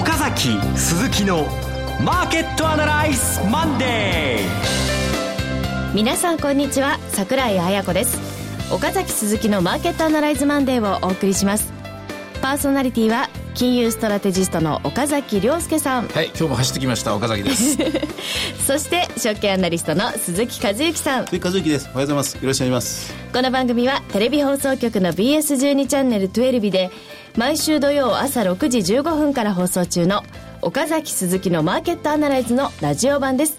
岡崎鈴木のマーケットアナライズマンデー皆さんこんにちは桜井彩子です。岡崎鈴木のマーケットアナライズマンデーをお送りします。パーソナリティは金融ストラテジストの岡崎亮介さん。はい今日も走ってきました岡崎です。そして証券アナリストの鈴木和之さん。鈴木和之です。おはようございます。よろしくお願いします。この番組はテレビ放送局の BS12 チャンネル12で毎週土曜朝6時15分から放送中の岡崎鈴木のマーケットアナライズのラジオ版です。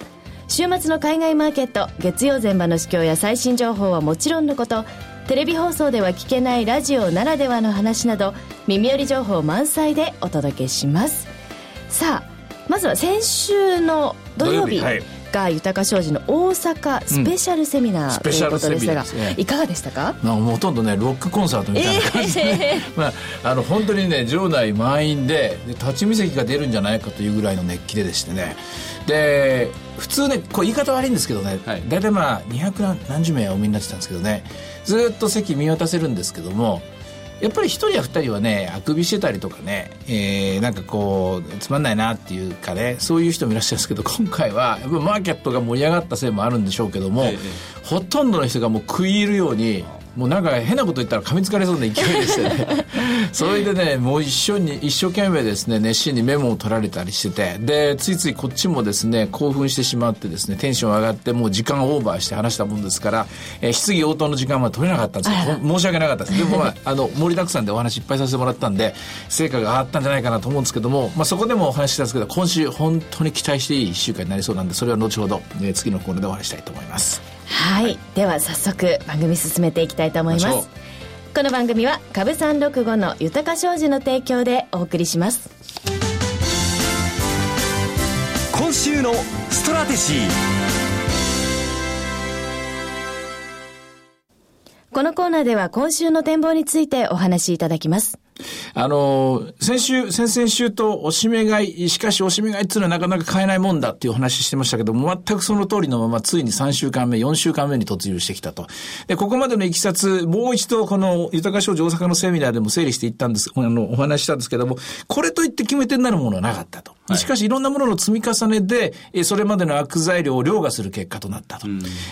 週末の海外マーケット月曜前場の市況や最新情報はもちろんのことテレビ放送では聞けないラジオならではの話など耳寄り情報満載でお届けします。さあまずは先週の土曜日はい。が豊商事の大阪スペシャルセミナー、スというペシャルセミことですが、ナーですねいかがでしたか？まあほとんどねロックコンサートみたいな感じで、ね まあ、あの本当にね場内満員でで立ち見席が出るんじゃないかというぐらいの熱気ででしてね。で普通ねこう言い方悪いんですけどね、はい。大体まあ200何何十名お見になってたんですけどねずっと席見渡せるんですけどもやっぱり一人や二人はねあくびしてたりとかね、えーなんかこうつまんないなっていうかねそういう人もいらっしゃるんですけど今回はやっぱマーケットが盛り上がったせいもあるんでしょうけども、ええ。ほとんどの人がもう食い入るようにもうなんか変なこと言ったら噛みつかれそうな勢いでしてね。それでねもう一緒に一生懸命ですね熱心にメモを取られたりしてて。でついついこっちもですね興奮してしまってですねテンション上がってもう時間オーバーして話したもんですから、えー質疑応答の時間は取れなかったんです。よほん申し訳なかったです。でもまああの盛りだくさんでお話いっぱいさせてもらったんで成果が上がったんじゃないかなと思うんですけども、まあ、そこでもお話ししたんですけど今週本当に期待していい1週間になりそうなんでそれは後ほど、えー次のコーナーでお話ししたいと思いますはい。では早速番組進めていきたいと思います。この番組は株三六五の豊か商事の提供でお送りします。今週のストラテジー。このコーナーでは今週の展望についてお話しいただきますあの、先週、先々週とおしめ買い、しかしおしめ買いっていうのはなかなか買えないもんだっていう話してましたけども、全くその通りのまま、ついに3週間目、4週間目に突入してきたと。で、ここまでのいきさつ、もう一度この豊か商事大阪のセミナーでも整理していったんです、あの、お話ししたんですけども、これといって決め手になるものはなかったと。しかしいろんなものの積み重ねで、えそれまでの悪材料を凌駕する結果となったと。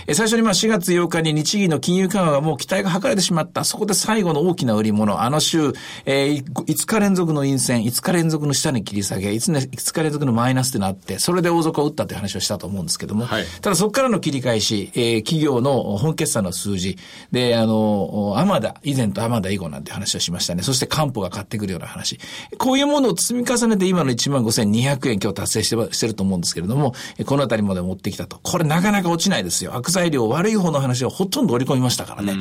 え最初にまあ4月8日に日銀の金融緩和がもう期待が図れてしまった。そこで最後の大きな売り物、あの週、えー、5日連続の陰線、5日連続の下に切り下げ、5, 5日連続のマイナスってなって、それで大底を打ったという話をしたと思うんですけども、はいただそこからの切り返し、えー企業の本決算の数字、で、あの、アマダ、以前とアマダ以後なんて話をしましたね。そして漢方が買ってくるような話。こういうものを積み重ねて今の15,200円今日達成してしてると思うんですけれども、えこのあたりまで持ってきたと。これなかなか落ちないですよ。悪材料、悪い方の話をほとんど織り込みましたからね。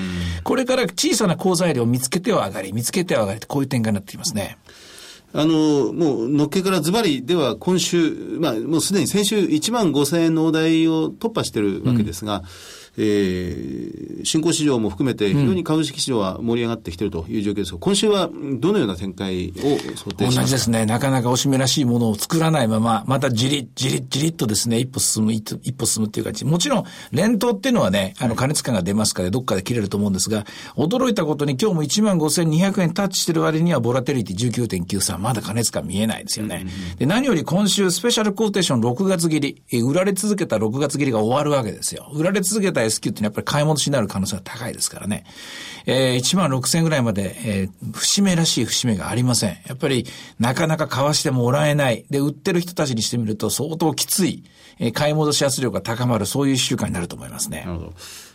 これから小さな好材料を見つけては上がり、見つけては上がりってこういう展開になってきますね。あの、もう、のっけからズバリでは今週、まあ、もうすでに先週1万5千円のお題を突破してるわけですが、えー、新興市場も含めて非常に株式市場は盛り上がってきているという状況ですが、今週はどのような展開を想定同しますか？じですね。なかなかおしめらしいものを作らないまま、またじり、じり、じりっとですね、一歩進む、一一歩進むっていう感じ。もちろん、連投っていうのはね、あの、加熱感が出ますから、どっかで切れると思うんですが、驚いたことに今日も15,200円タッチしてる割には、ボラテリティ19.93、まだ加熱感見えないですよね。で、何より今週、スペシャルコーテーション6月切り、え売られ続けた6月切りが終わるわけですよ。売られ続けた S q ってやっぱり買い戻しになる可能性が高いですからね。えー、1万6000ぐらいまで、えー、節目らしい節目がありません。やっぱり、なかなか買わしてもらえない。で、売ってる人たちにしてみると相当きつい、えー、買い戻し圧力が高まる、そういう一週間になると思いますね。なるほど。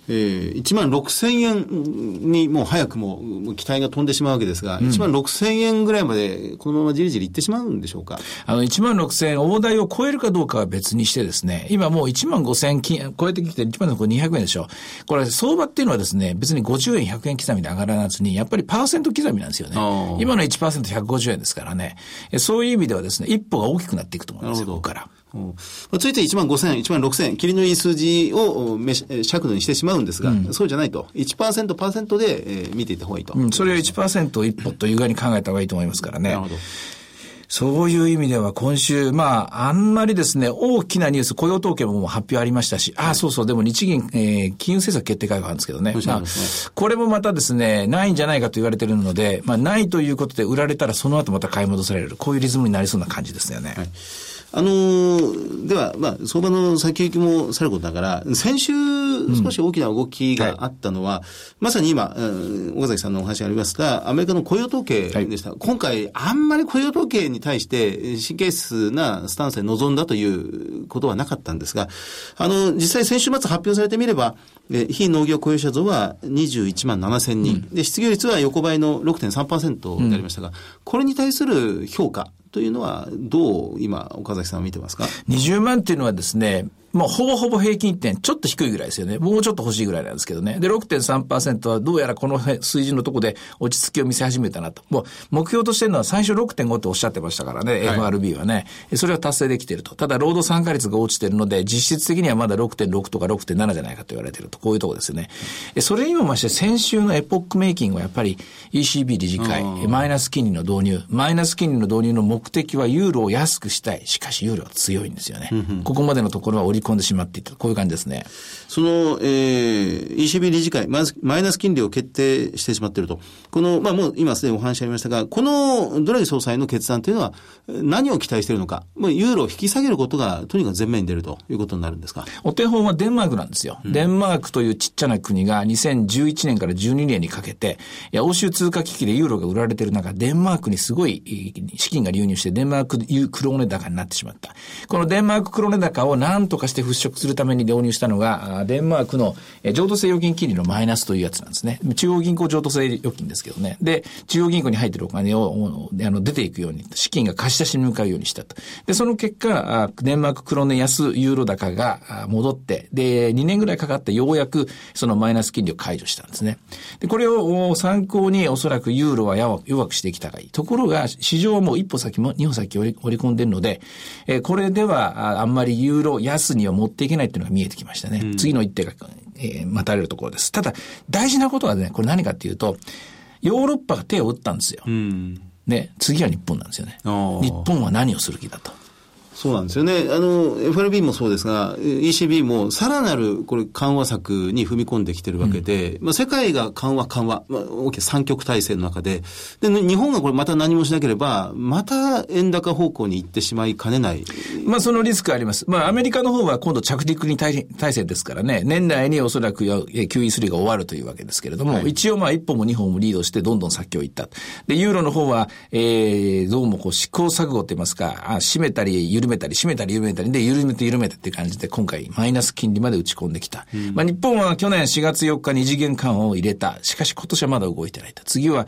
えー、1万6千円にもう早くも期待が飛んでしまうわけですが、1万6千円ぐらいまでこのままじりじりいってしまうんでしょうか？あの、1万6千円、大台を超えるかどうかは別にしてですね、今もう1万5千円超えてきて1万200円でしょ。これ、相場っていうのはですね、別に50円、100円刻みで上がらずに、やっぱりパーセント刻みなんですよね。今の 1%150 円ですからね。えそういう意味ではですね、一歩が大きくなっていくと思いますよ、ここから。うんまあついつい1万5千円、1万6千円、切りのいい数字を尺度にしてしまうんですが、そうじゃないと。1%、パーセントで、えー見ていった方がいいと。うん、それを1%一歩という具合に考えた方がいいと思いますからね。なるほど。そういう意味では今週、まあ、あんまりですね、大きなニュース、雇用統計も発表ありましたし、ああ、そうそう、でも日銀、えー、金融政策決定会合あるんですけどね。まあ、これもまたですね、ないんじゃないかと言われてるので、まあ、ないということで売られたらその後また買い戻される。こういうリズムになりそうな感じですよね。はいあのー、では、まあ、相場の先行きもさることながら、先週、少し大きな動きがあったのは、うんはい、まさに今、うん、岡崎さんのお話がありますが、アメリカの雇用統計でした。はい、今回、あんまり雇用統計に対して、神経質なスタンスで臨んだということはなかったんですが、あの、実際先週末発表されてみれば、非農業雇用者増は21万7千人、うん、で、失業率は横ばいの6.3%になりましたが、うん、これに対する評価というのは、どう今、岡崎さんは見てますか ?20 万っていうのはですね、もうほぼほぼ平均点、ちょっと低いぐらいですよね。もうちょっと欲しいぐらいなんですけどね。で、6.3%はどうやらこの水準のとこで落ち着きを見せ始めたなと。もう目標としてるのは最初6.5っておっしゃってましたからね、はい、FRB はね。それは達成できていると。ただ、労働参加率が落ちてるので、実質的にはまだ6.6とか6.7じゃないかと言われてると。こういうとこですよね。それにもまして先週のエポックメイキングはやっぱり ECB 理事会、マイナス金利の導入。マイナス金利の導入の目的はユーロを安くしたい。しかしユーロは強いんですよね。ここまでのところは織り込んでしまっていた。こういう感じですね。その、えー、ECB 理事会、マイナス金利を決定してしまっていると。この、まあもう今すでにお話ありましたが、このドラギ総裁の決断というのは何を期待しているのか。もうユーロを引き下げることがとにかく前面に出るということになるんですか。お手本はデンマークなんですよ。うん、デンマークというちっちゃな国が2011年から12年にかけて、いや、欧州通貨危機でユーロが売られている中、デンマークにすごい資金が流入して、デンマーククローネ高になってしまった。このデンマーククローネ高を何とかして払拭するために導入したのが、デンマークの譲渡性預金金利のマイナスというやつなんですね。中央銀行譲渡性預金ですけどね。で、中央銀行に入ってるお金をあの出ていくように、資金が貸し出しに向かうようにしたと。で、その結果、デンマーククロネ安ユーロ高が戻って、で、2年ぐらいかかってようやくそのマイナス金利を解除したんですね。で、これを参考におそらくユーロは弱くしてきたがいい。ところが、市場はもう一歩先も二歩先折り込んでるので、えこれではあんまりユーロ安には持っていけないっていうのが見えてきましたね。うん、次の一手が、えー、待たれるところです。ただ、大事なことはね、これ何かっていうと、ヨーロッパが手を打ったんですよ。うん、で、次は日本なんですよね。日本は何をする気だと。そうなんですよね。あの、FRB もそうですが、ECB もさらなるこれ緩和策に踏み込んできてるわけで、うん、まあ世界が緩和緩和、まあ大きな三極体制の中で、で、日本がこれまた何もしなければ、また円高方向に行ってしまいかねない。まあそのリスクあります。まあアメリカの方は今度着陸に体制ですからね、年内におそらく QE3 が終わるというわけですけれども、はい、一応まあ一歩も二歩もリードしてどんどん先を行った。で、ユーロの方は、えー、どうもこう試行錯誤って言いますか、あ締めたり緩めたり、締めたり緩めたりで、緩めて緩めてって感じで、今回マイナス金利まで打ち込んできた。うん、まあ日本は去年4月4日に次元緩和を入れた。しかし今年はまだ動いてないと。次は、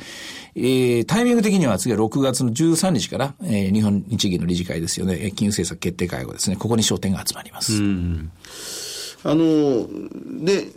えー、タイミング的には次は6月の13日から、えー、日本日銀の理事会ですよね。金融政策決定会合ですね。ここに焦点が集まります。うんあの、で、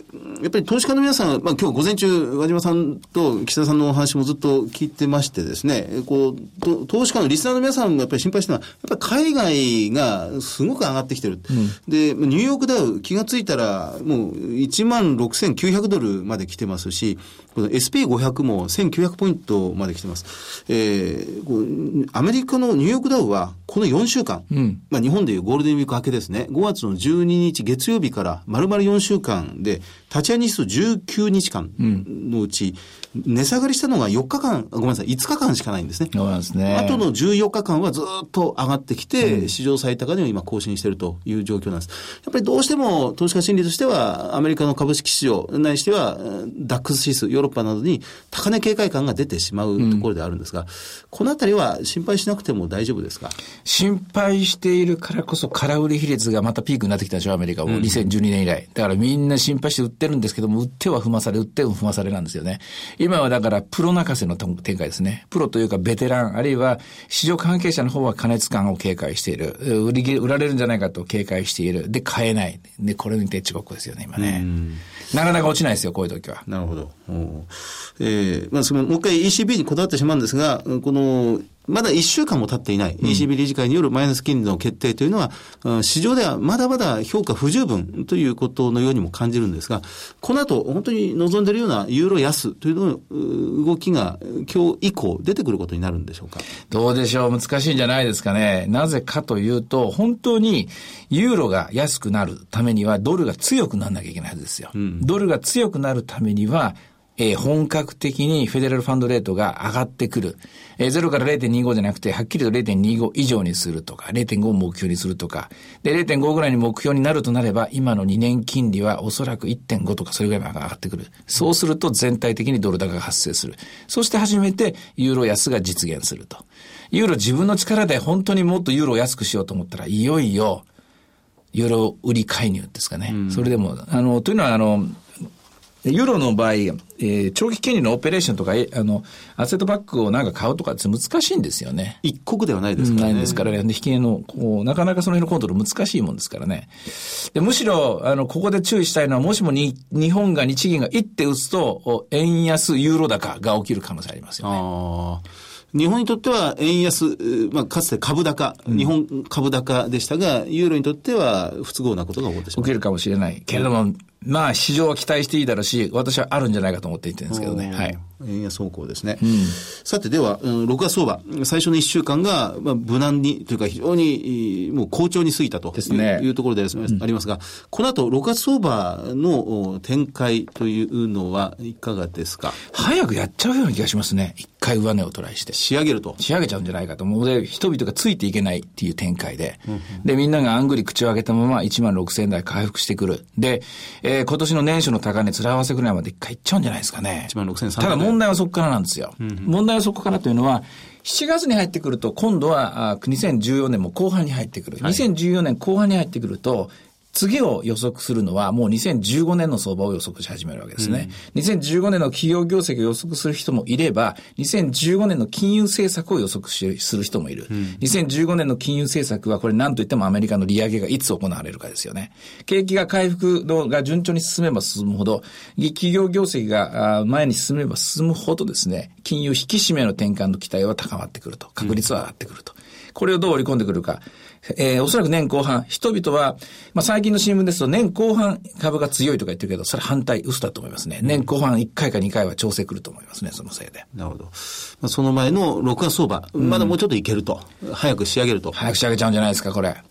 やっぱり投資家の皆さん、まあ今日午前中、和島さんと岸田さんのお話もずっと聞いてましてですね、こう、投資家のリスナーの皆さんがやっぱり心配してるのは、やっぱり海外がすごく上がってきてる。うん、で、ニューヨークダウ気がついたら、もう1万6900ドルまで来てますし、この SP500 も1900ポイントまで来てます。えー、アメリカのニューヨークダウは、この4週間、うん、まあ日本でいうゴールデンウィーク明けですね、5月の12日月曜日から丸々4週間で、立ち会い日数19日間のうち、値下がりしたのが4日間、ごめんなさい、5日間しかないんですね。そうですね。あとの14日間はずっと上がってきて、うん、史上最高値を今更新しているという状況なんです。やっぱりどうしても投資家心理としては、アメリカの株式市場、ないしては、ダックス指数、ヨーロッパなどに高値警戒感が出てしまうところであるんですが、うん、このあたりは心配しなくても大丈夫ですか？心配しているからこそ空売り比率がまたピークになってきたでしょ、アメリカも。2012年以来。だからみんな心配して売ってるんですけども、売っては踏まされ、売っては踏まされなんですよね。今はだからプロ泣かせの展開ですね。プロというかベテラン、あるいは市場関係者の方は加熱感を警戒している。売り、売られるんじゃないかと警戒している。で、買えない。で、これにて遅刻ですよね、今ね。なかなか落ちないですよ、こういう時は。なるほど。えー、まあ、その、もう一回 ECB にこだわってしまうんですが、この、まだ1週間も経っていない。ECB 理事会によるマイナス金利の決定というのは、うん、市場ではまだまだ評価不十分ということのようにも感じるんですが、この後、本当に望んでいるようなユーロ安というのの動きが今日以降出てくることになるんでしょうか？どうでしょう？難しいんじゃないですかね。なぜかというと、本当にユーロが安くなるためにはドルが強くならなきゃいけないはずですよ。うん、ドルが強くなるためには、えー、本格的にフェデラルファンドレートが上がってくる。えー、0から0.25じゃなくて、はっきりと0.25以上にするとか、0.5を目標にするとか、で、0.5ぐらいに目標になるとなれば、今の2年金利はおそらく1.5とかそれぐらいまで上がってくる。そうすると全体的にドル高が発生する。そして初めてユーロ安が実現すると。ユーロ自分の力で本当にもっとユーロを安くしようと思ったら、いよいよ、ユーロ売り介入ですかね。うん、それでも、あの、というのは、あの、ユーロの場合、えー、長期金利のオペレーションとか、あの、アセットバックをなんか買うとかって難しいんですよね。一国ではないですからね。ないですからね。引きの、こう、なかなかその辺のコントロール難しいもんですからね。でむしろ、あの、ここで注意したいのは、もしもに、日本が日銀が一手打つと、円安ユーロ高が起きる可能性ありますよね。日本にとっては円安、まあ、かつて株高、うん、日本株高でしたが、ユーロにとっては不都合なことが起こってしまう。起きるかもしれない。けれども、まあ、市場は期待していいだろうし、私はあるんじゃないかと思って言ってるんですけどね。はい。円安方向ですね。うん、さて、では、6月相場、最初の1週間が、まあ、無難に、というか非常に、もう好調に過ぎたという,、ね、いうところでありますが、この後、6月相場の展開というのはいかがですか？早くやっちゃうような気がしますね。一回上値をトライして。仕上げると。仕上げちゃうんじゃないかと。もうで、人々がついていけないっていう展開で、うんうん、で、みんながあんぐり口を開けたまま1万6000円台回復してくる。で、えー、今年の年初の高値、面合わせぐらいまで一回いっちゃうんじゃないですかね。1万6300ただ問題はそこからなんですよ。問題はそこからというのは、7月に入ってくると、今度はあ2014年も後半に入ってくる。はい、2014年後半に入ってくると、次を予測するのはもう2015年の相場を予測し始めるわけですね。うん、2015年の企業業績を予測する人もいれば、2015年の金融政策を予測しする人もいる。うん、2015年の金融政策はこれ何と言ってもアメリカの利上げがいつ行われるかですよね。景気が回復のが順調に進めば進むほど、企業業績が前に進めば進むほどですね、金融引き締めの転換の期待は高まってくると。確率は上がってくると。これをどう織り込んでくるか。えー、おそらく年後半、人々は、まあ、最近の新聞ですと年後半株が強いとか言ってるけど、それ反対、嘘だと思いますね。年後半1回か2回は調整くると思いますね、そのせいで。なるほど。まあ、その前の6月相場、まだもうちょっといけると。うん、早く仕上げると。早く仕上げちゃうんじゃないですか、これ。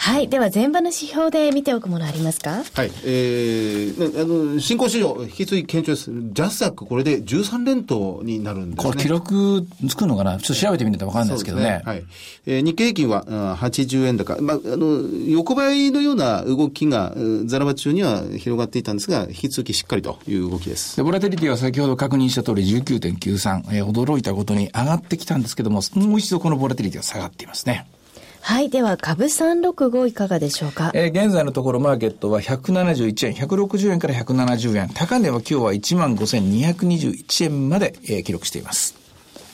はい。では、前場の指標で見ておくものありますか？はい。えー、あの、新興市場、引き続き堅調です。ジャスダック、これで13連投になるんですね。これ記録つくのかな？ちょっと調べてみないとわかんないですけどね。ねはい。えー、日経平均は80円高。まあ、あの、横ばいのような動きが、ザラバ中には広がっていたんですが、引き続きしっかりという動きです。で、ボラテリティは先ほど確認した通り19.93、えー、驚いたことに上がってきたんですけども、もう一度このボラテリティは下がっていますね。はい。では、株365いかがでしょうか？えー、現在のところマーケットは171円、160円から170円。高値は今日は15,221円まで、えー、記録しています。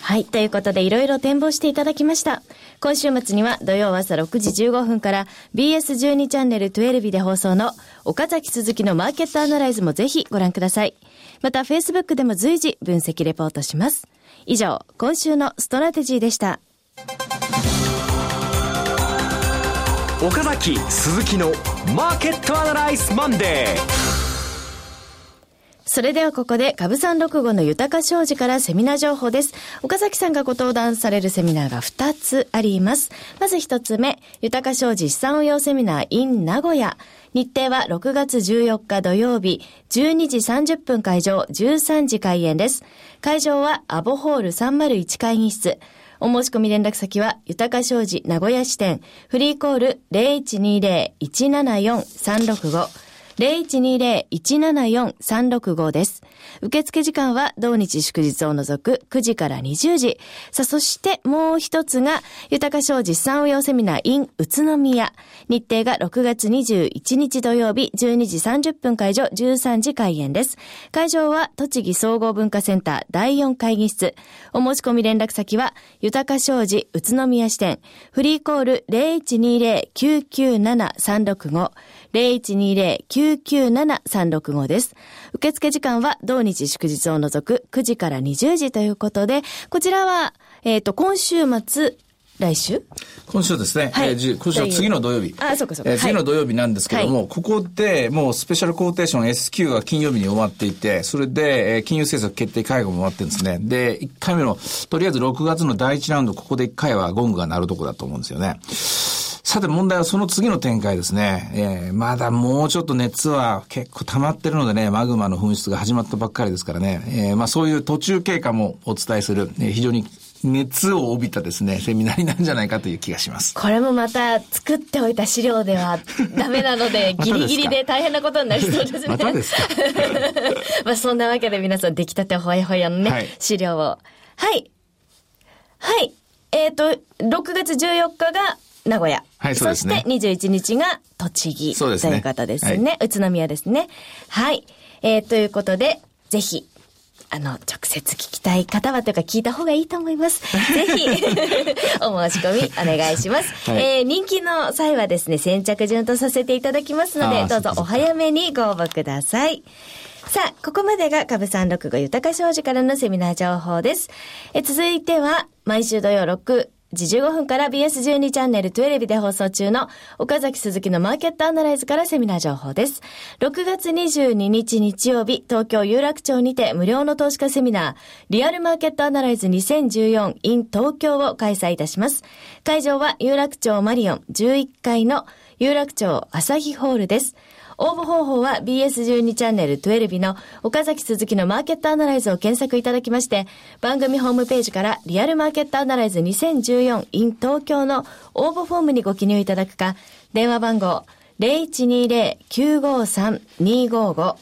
はい。ということで、いろいろ展望していただきました。今週末には土曜朝6時15分から BS12 チャンネル12で放送の岡崎鈴木のマーケットアナライズもぜひご覧ください。また、Facebook でも随時分析レポートします。以上、今週のストラテジーでした。岡崎鈴木のマーケットアナライズマンデーそれではここで、株三六五の豊か商事からセミナー情報です。岡崎さんがご登壇されるセミナーが2つあります。まず1つ目、豊か商事資産運用セミナー in 名古屋。日程は6月14日土曜日、12時30分会場、13時開演です。会場はアボホール301会議室。お申し込み連絡先は、豊か商事名古屋支店、フリーコール0120-174-365。0120-174-365です。受付時間は同日祝日を除く9時から20時。さあ、そしてもう一つが、豊か商事産業セミナー in 宇都宮。日程が6月21日土曜日12時30分会場13時開演です。会場は栃木総合文化センター第4会議室。お申し込み連絡先は、豊か商事宇都宮支店。フリーコール0120-997-365。0120-997-365です。受付時間は同日祝日を除く9時から20時ということで、こちらは、えっ、と、今週末、来週？今週ですね、はいえーじ今週は次の土曜日。あそうかそうかえー次の土曜日なんですけども、はここでもうスペシャルコーテーション SQ が金曜日に終わっていて、それで、えー金融政策決定会合も終わってるんですね。で、1回目の、とりあえず6月の第1ラウンド、ここで1回はゴングが鳴るとこだと思うんですよね。さて問題はその次の展開ですね。えーまだもうちょっと熱は結構溜まってるのでね、マグマの噴出が始まったばっかりですからね。えーまあそういう途中経過もお伝えする、えー非常に熱を帯びたですね、セミナーになるんじゃないかという気がします。これもまた作っておいた資料では ダメなので、ギリギリで大変なことになりそうですね。またですか？まあそんなわけで皆さん出来たてほやほやのね、はい資料を。はい。はい。えっ、と、6月14日が名古屋。はいそうですねそして21日が栃木。そうですねという方ですね。宇都宮ですね。はい。えーということで、ぜひ、あの、直接聞きたい方はというか聞いた方がいいと思います。ぜひ、お申し込みお願いします。はいえー人気の際はですね、先着順とさせていただきますので、どうぞお早めにご応募ください。さあ、ここまでが株三六五豊か商事からのセミナー情報です。え続いては、毎週土曜6時15分から BS12 チャンネル12ビで放送中の岡崎鈴木のマーケットアナライズからセミナー情報です。6月22日日曜日、東京有楽町にて無料の投資家セミナー、リアルマーケットアナライズ2014 in 東京を開催いたします。会場は有楽町マリオン11階の有楽町朝日ホールです。応募方法は BS12 チャンネル12日の岡崎鈴木のマーケットアナライズを検索いただきまして、番組ホームページからリアルマーケットアナライズ2014 in 東京の応募フォームにご記入いただくか、電話番号0120-953-255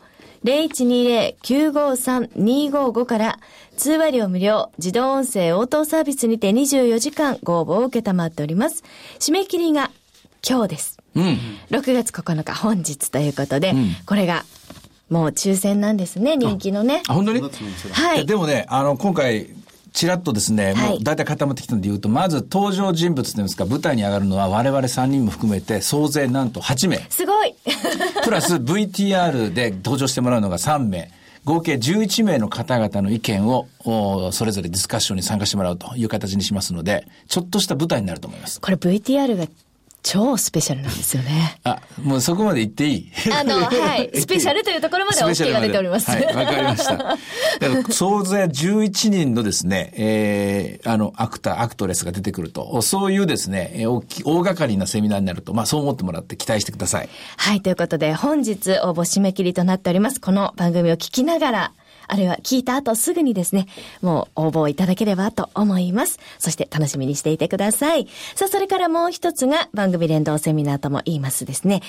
0120-953-255から通話料無料自動音声応答サービスにて24時間ご応募を受けたまっております。締め切りが今日です。うん。6月9日本日ということで、んこれがもう抽選なんですね、人気のね。あ、本当に？はい。やでもね、あの、今回、ちらっとですね、はいもう大体固まってきたんで言うと、まず登場人物というんですか、舞台に上がるのは我々3人も含めて、総勢なんと8名。すごい プラス VTR で登場してもらうのが3名。合計11名の方々の意見を、おそれぞれディスカッションに参加してもらうという形にしますので、ちょっとした舞台になると思います。これ VTR が超スペシャルなんですよね。あ、もうそこまで言っていい？あの、はい。スペシャルというところまで OK が出ております。はい、わかりました。総勢11人のですね、えー、あの、アクター、アクトレスが出てくると、そういうですね、えー大き大掛かりなセミナーになると、まあそう思ってもらって期待してください。はい、ということで、本日応募締め切りとなっております。この番組を聞きながら、あるいは聞いた後すぐにですね、もう応募いただければと思います。そして楽しみにしていてください。さあ、それからもう一つが番組連動セミナーとも言いますですね。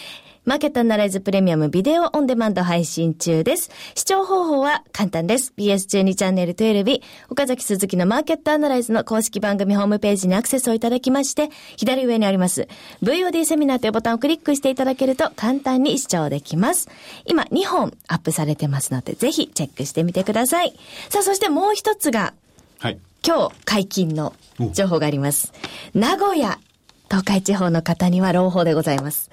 マーケットアナライズプレミアムビデオオンデマンド配信中です。視聴方法は簡単です。BS12 チャンネル12日、岡崎鈴木のマーケットアナライズの公式番組ホームページにアクセスをいただきまして、左上にあります VOD セミナーというボタンをクリックしていただけると簡単に視聴できます。今2本アップされてますので、ぜひチェックしてみてください。さあ、そしてもう一つが、はい。今日解禁の情報があります。名古屋。東海地方の方には朗報でございます。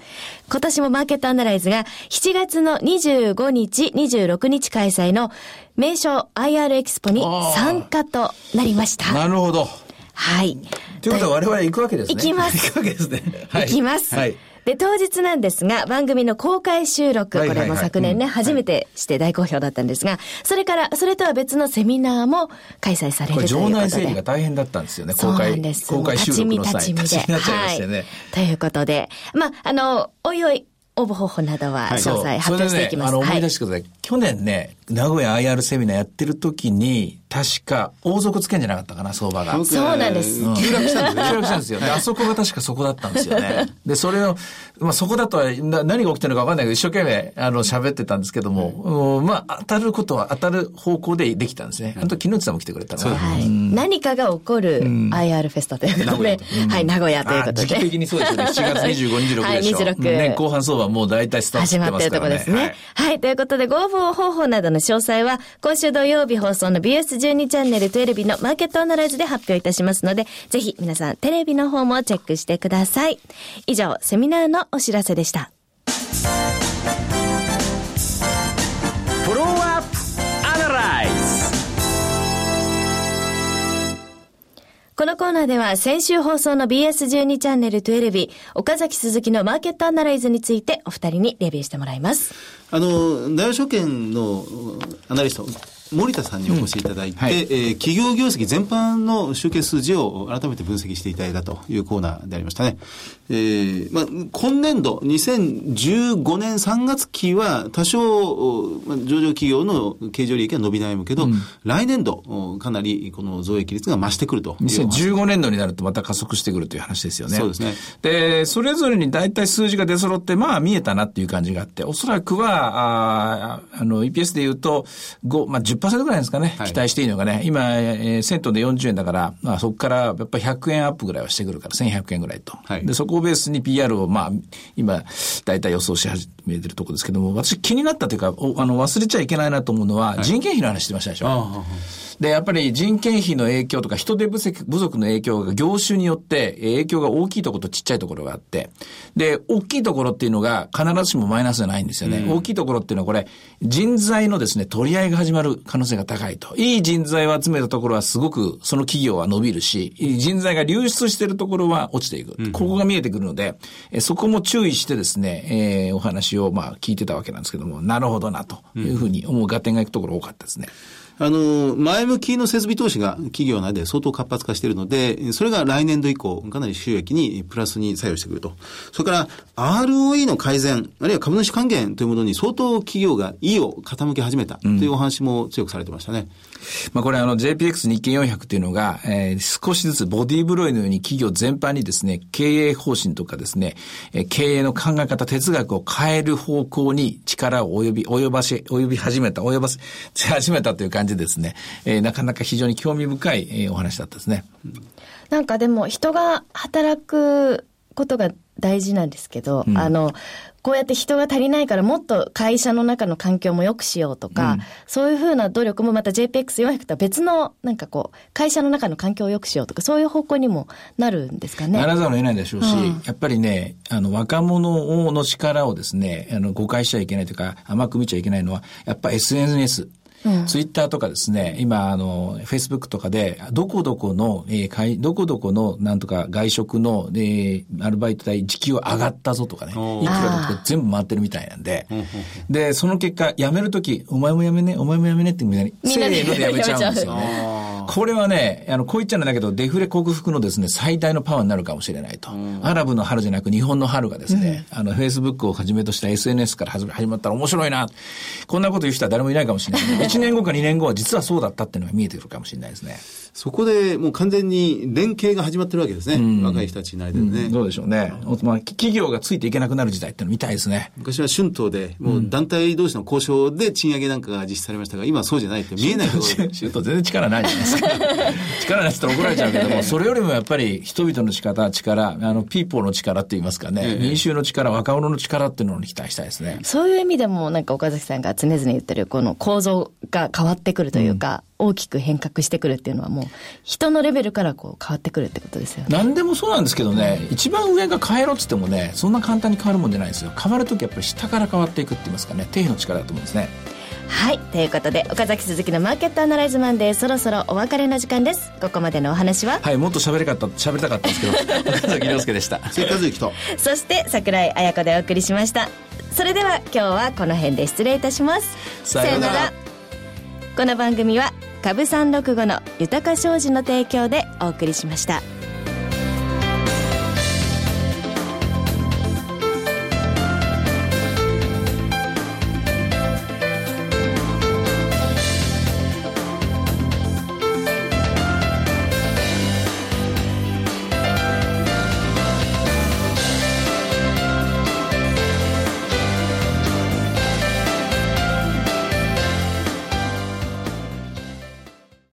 今年もマーケットアナライズが7月の25日、26日開催の名称 IR エキスポに参加となりました。なるほど。はい。ということは我々行くわけですね。行きます 行くわけですね。はい行きます。はい。で、当日なんですが、番組の公開収録、はいはいはいこれも昨年ね、うん初めてして大好評だったんですが、それから、それとは別のセミナーも開催されるということで。場内整理が大変だったんですよね。そう公開なんです。公開収録の際。立ち見立ち見で。になっちゃいましたよね。はい。ということで、まあ、あの、おいおい、応募方法などは詳細発表していきます。それでね、あの、思い出はいしてください。去年ね、名古屋 IR セミナーやってる時に、確か、王族つけんじゃなかったかな、相場が。そうなんですうん急落したんですね。急落したんですよ。で、あそこが確かそこだったんですよね。で、それを、まあそこだとはな何が起きてるのか分かんないけど、一生懸命、あの、喋ってたんですけども、うんまあ、当たることは当たる方向でできたんですね。あの時、木内さんも来てくれたのかな。はい。何かが起こる IR フェスタということで、はい、名古屋ということで。あ時期的にそうですよね。7月25、26でしょ。はい、26。うん年後半相場もう大体スタートし始まってるてますからね。とこですね。はい、ということで、ご応募方法などの詳細は、今週土曜日放送の BS12 チャンネル12日のマーケットアナライズで発表いたしますので、ぜひ皆さんテレビの方もチェックしてください。以上、セミナーのお知らせでした。フォローアップアナライズこのコーナーでは先週放送の BS12 チャンネル12日、岡崎鈴木のマーケットアナライズについてお二人にレビューしてもらいます。あの、大和証券のアナリスト、森田さんにお越しいただいて、うんはい、えー、企業業績全般の集計数字を改めて分析していただいたというコーナーでありましたね。えー、まあ、今年度、2015年3月期は多少、まあ、上場企業の経常利益は伸び悩むけど、うん、来年度、かなりこの増益率が増してくると2015年度になるとまた加速してくるという話ですよね。そうですね。で、それぞれに大体数字が出揃って、まあ見えたなっていう感じがあって、おそらくは、ああの、EPS で言うと、5、まあ10 10%ぐらいですかね、期待していいのがね、今、えー、セントで40円だから、まあ、そこからやっぱり100円アップぐらいはしてくるから、1100円ぐらいと。はい、で、そこをベースに PR を、まあ、今、大体予想し始めてるところですけども、私気になったというか、おあの、忘れちゃいけないなと思うのは、人件費の話してましたでしょ。はいで、やっぱり人件費の影響とか人手不足の影響が業種によって影響が大きいところとちっちゃいところがあって、で、大きいところっていうのが必ずしもマイナスじゃないんですよね。うん、大きいところっていうのはこれ、人材のですね、取り合いが始まる可能性が高いと。いい人材を集めたところはすごくその企業は伸びるし、人材が流出しているところは落ちていく。うん、ここが見えてくるので、そこも注意してですね、えー、お話をまあ聞いてたわけなんですけども、なるほどなというふうに思う合点がいくところ多かったですね。うんあの、前向きの設備投資が企業内で相当活発化しているので、それが来年度以降、かなり収益にプラスに作用してくると。それから、ROE の改善、あるいは株主還元というものに相当企業が意を傾き始めたというお話も強くされてましたね。うんまあこれあの JPX 日経400っていうのが、えー、少しずつボディーブロイのように企業全般にですね、経営方針とかですね、えー、経営の考え方、哲学を変える方向に力を及び、及ばし、及び始めた、及ばせ 始めたという感じですね。えー、なかなか非常に興味深い、えー、お話だったですね。なんかでも人が働くことが大事なんですけど、うん、あの、こうやって人が足りないからもっと会社の中の環境も良くしようとか、うん、そういうふうな努力もまた JPX400 とは別の、なんかこう、会社の中の環境を良くしようとか、そういう方向にもなるんですかね。ならざるを得ないでしょうし、うん、やっぱりね、あの、若者の力をですね、あの、誤解しちゃいけないというか、甘く見ちゃいけないのは、やっぱ SNS。ツイッターとかですね、今、あの、フェイスブックとかで、どこどこの、えー、どこどこの、なんとか外食の、えー、アルバイト代時給上がったぞとかね、いくらとか全部回ってるみたいなんで、で、その結果、辞めるとき、お前も辞めね、お前も辞めねってみたいに、せーので辞めちゃうんですよね。これはね、あの、こう言っちゃうんだけど、デフレ克服のですね、最大のパワーになるかもしれないと。アラブの春じゃなく日本の春がですね、うん、あの、フェイスブックをはじめとした SNS から始まったら面白いな。こんなこと言う人は誰もいないかもしれない。1年後か2年後は実はそうだったっていうのが見えてくるかもしれないですね。そこでもう完全に連携が始まってるわけですね。うん、若い人たちの間でね、うん。どうでしょうね。まあ、企業がついていけなくなる時代っての見たいですね。昔は春闘で、もう団体同士の交渉で賃上げなんかが実施されましたが、今はそうじゃないって見えないところ。春闘全然力ないじゃないですか。力ないって言ったら怒られちゃうけども、それよりもやっぱり人々の力、力、あの、ピーポーの力って言いますかね、ええ、民衆の力、若者の力っていうのに期待したいですね。そういう意味でも、なんか岡崎さんが常々言ってる、この構造が変わってくるというか、うん、大きく変革してくるっていうのはもう、人のレベルからこう変わってくるってことですよね。何でもそうなんですけどね、一番上が変えろっつってもね、そんな簡単に変わるもんじゃないですよ。変わるときやっぱり下から変わっていくって言いますかね、底辺の力だと思うんですね。はいということで岡崎鈴木のマーケットアナライズマンデーそろそろお別れの時間です。ここまでのお話は？はいもっと喋りかった喋りたかったんですけど。岡崎亮介でした。追加随と。そして櫻井彩子でお送りしました。それでは今日はこの辺で失礼いたします。さようなら。この番組は株三六五の豊か商事の提供でお送りしました。